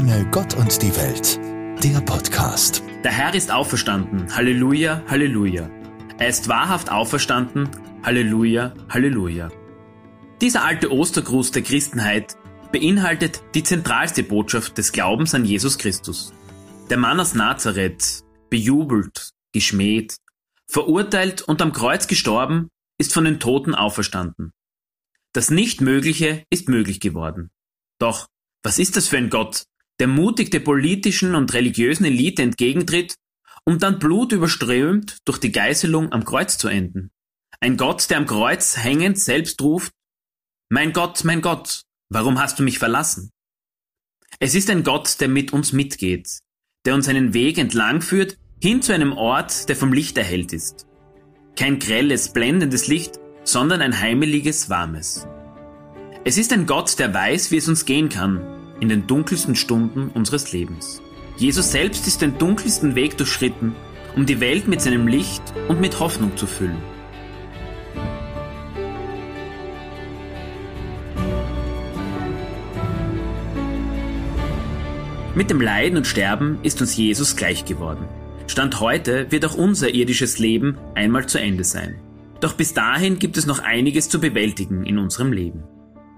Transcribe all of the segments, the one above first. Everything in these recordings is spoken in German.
Antenne Gott und die Welt, der Podcast. Der Herr ist auferstanden. Halleluja, Halleluja. Er ist wahrhaft auferstanden. Halleluja, Halleluja. Dieser alte Ostergruß der Christenheit beinhaltet die zentralste Botschaft des Glaubens an Jesus Christus. Der Mann aus Nazareth, bejubelt, geschmäht, verurteilt und am Kreuz gestorben, ist von den Toten auferstanden. Das Nichtmögliche ist möglich geworden. Doch, was ist das für ein Gott, der mutig der politischen und religiösen Elite entgegentritt, um dann blutüberströmt durch die Geißelung am Kreuz zu enden? Ein Gott, der am Kreuz hängend selbst ruft, Mein Gott, mein Gott, warum hast du mich verlassen? Es ist ein Gott, der mit uns mitgeht, der uns einen Weg entlang führt, hin zu einem Ort, der vom Licht erhellt ist. Kein grelles, blendendes Licht, sondern ein heimeliges, warmes. Es ist ein Gott, der weiß, wie es uns gehen kann in den dunkelsten Stunden unseres Lebens. Jesus selbst ist den dunkelsten Weg durchschritten, um die Welt mit seinem Licht und mit Hoffnung zu füllen. Mit dem Leiden und Sterben ist uns Jesus gleich geworden. Stand heute wird auch unser irdisches Leben einmal zu Ende sein. Doch bis dahin gibt es noch einiges zu bewältigen in unserem Leben.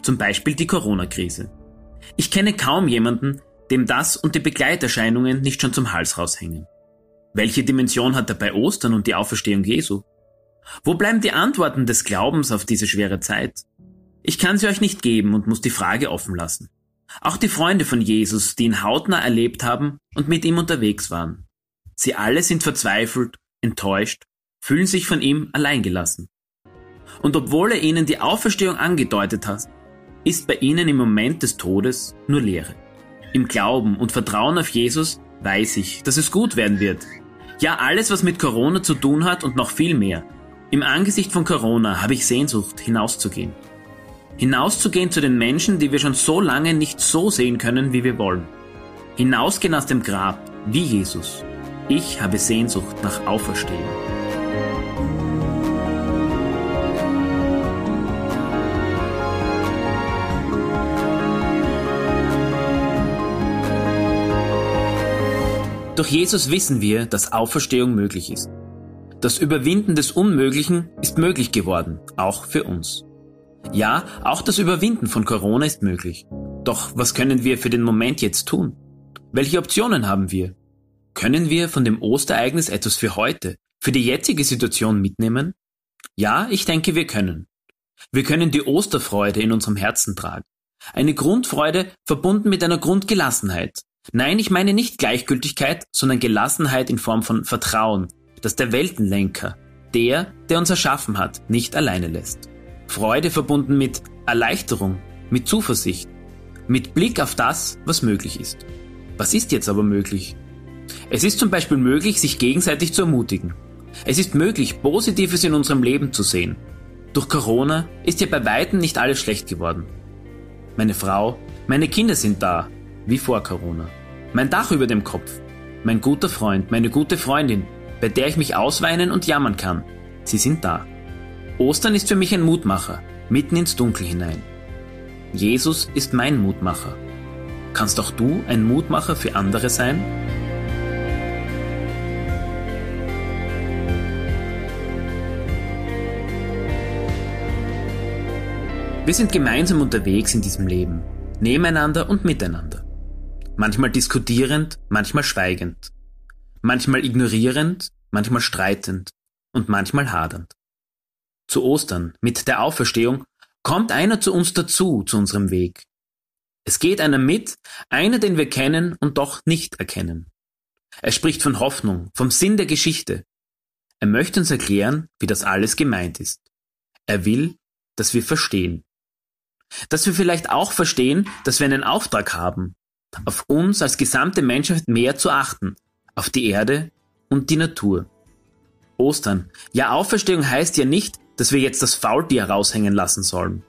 Zum Beispiel die Corona-Krise. Ich kenne kaum jemanden, dem das und die Begleiterscheinungen nicht schon zum Hals raushängen. Welche Dimension hat dabei Ostern und die Auferstehung Jesu? Wo bleiben die Antworten des Glaubens auf diese schwere Zeit? Ich kann sie euch nicht geben und muss die Frage offen lassen. Auch die Freunde von Jesus, die ihn hautnah erlebt haben und mit ihm unterwegs waren. Sie alle sind verzweifelt, enttäuscht, fühlen sich von ihm alleingelassen. Und obwohl er ihnen die Auferstehung angedeutet hat, ist bei ihnen im Moment des Todes nur Leere. Im Glauben und Vertrauen auf Jesus weiß ich, dass es gut werden wird. Ja, alles, was mit Corona zu tun hat und noch viel mehr. Im Angesicht von Corona habe ich Sehnsucht, hinauszugehen. Hinauszugehen zu den Menschen, die wir schon so lange nicht so sehen können, wie wir wollen. Hinausgehen aus dem Grab, wie Jesus. Ich habe Sehnsucht nach Auferstehen. Durch Jesus wissen wir, dass Auferstehung möglich ist. Das Überwinden des Unmöglichen ist möglich geworden, auch für uns. Ja, auch das Überwinden von Corona ist möglich. Doch was können wir für den Moment jetzt tun? Welche Optionen haben wir? Können wir von dem Ostereignis etwas für heute, für die jetzige Situation mitnehmen? Ja, ich denke, wir können. Wir können die Osterfreude in unserem Herzen tragen. Eine Grundfreude verbunden mit einer Grundgelassenheit, Nein, ich meine nicht Gleichgültigkeit, sondern Gelassenheit in Form von Vertrauen, dass der Weltenlenker, der, der uns erschaffen hat, nicht alleine lässt. Freude verbunden mit Erleichterung, mit Zuversicht, mit Blick auf das, was möglich ist. Was ist jetzt aber möglich? Es ist zum Beispiel möglich, sich gegenseitig zu ermutigen. Es ist möglich, Positives in unserem Leben zu sehen. Durch Corona ist ja bei weitem nicht alles schlecht geworden. Meine Frau, meine Kinder sind da, wie vor Corona. Mein Dach über dem Kopf. Mein guter Freund, meine gute Freundin, bei der ich mich ausweinen und jammern kann. Sie sind da. Ostern ist für mich ein Mutmacher, mitten ins Dunkel hinein. Jesus ist mein Mutmacher. Kannst auch du ein Mutmacher für andere sein? Wir sind gemeinsam unterwegs in diesem Leben, nebeneinander und miteinander manchmal diskutierend, manchmal schweigend, manchmal ignorierend, manchmal streitend und manchmal hadernd. Zu Ostern, mit der Auferstehung, kommt einer zu uns dazu, zu unserem Weg. Es geht einer mit, einer, den wir kennen und doch nicht erkennen. Er spricht von Hoffnung, vom Sinn der Geschichte. Er möchte uns erklären, wie das alles gemeint ist. Er will, dass wir verstehen. Dass wir vielleicht auch verstehen, dass wir einen Auftrag haben, auf uns als gesamte Menschheit mehr zu achten, auf die Erde und die Natur. Ostern. Ja, Auferstehung heißt ja nicht, dass wir jetzt das Faultier raushängen lassen sollen.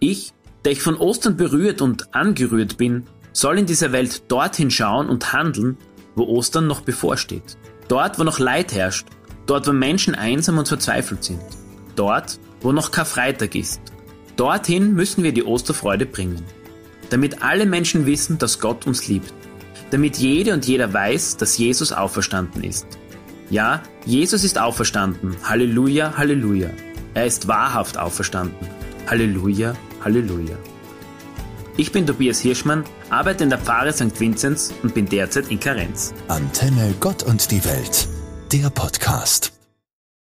Ich, der ich von Ostern berührt und angerührt bin, soll in dieser Welt dorthin schauen und handeln, wo Ostern noch bevorsteht. Dort, wo noch Leid herrscht, dort, wo Menschen einsam und verzweifelt sind, dort, wo noch Karfreitag ist. Dorthin müssen wir die Osterfreude bringen. Damit alle Menschen wissen, dass Gott uns liebt, damit jede und jeder weiß, dass Jesus auferstanden ist. Ja, Jesus ist auferstanden. Halleluja, Halleluja. Er ist wahrhaft auferstanden. Halleluja, Halleluja. Ich bin Tobias Hirschmann, arbeite in der Pfarre St. Vinzenz und bin derzeit in Karenz. Antenne Gott und die Welt, der Podcast.